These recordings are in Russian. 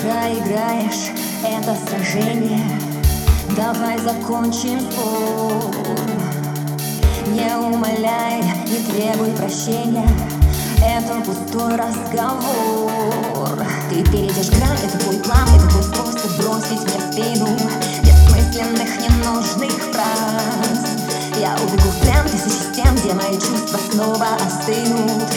Проиграешь это сражение. Давай закончим спор Не умоляй, не требуй прощения. Это пустой разговор. Ты перейдешь грань, это твой план Это твой способ бросить мне в спину. Бессмысленных, ненужных фраз. Я убегу в плен тысячи стен Где мои чувства снова остынут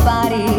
anybody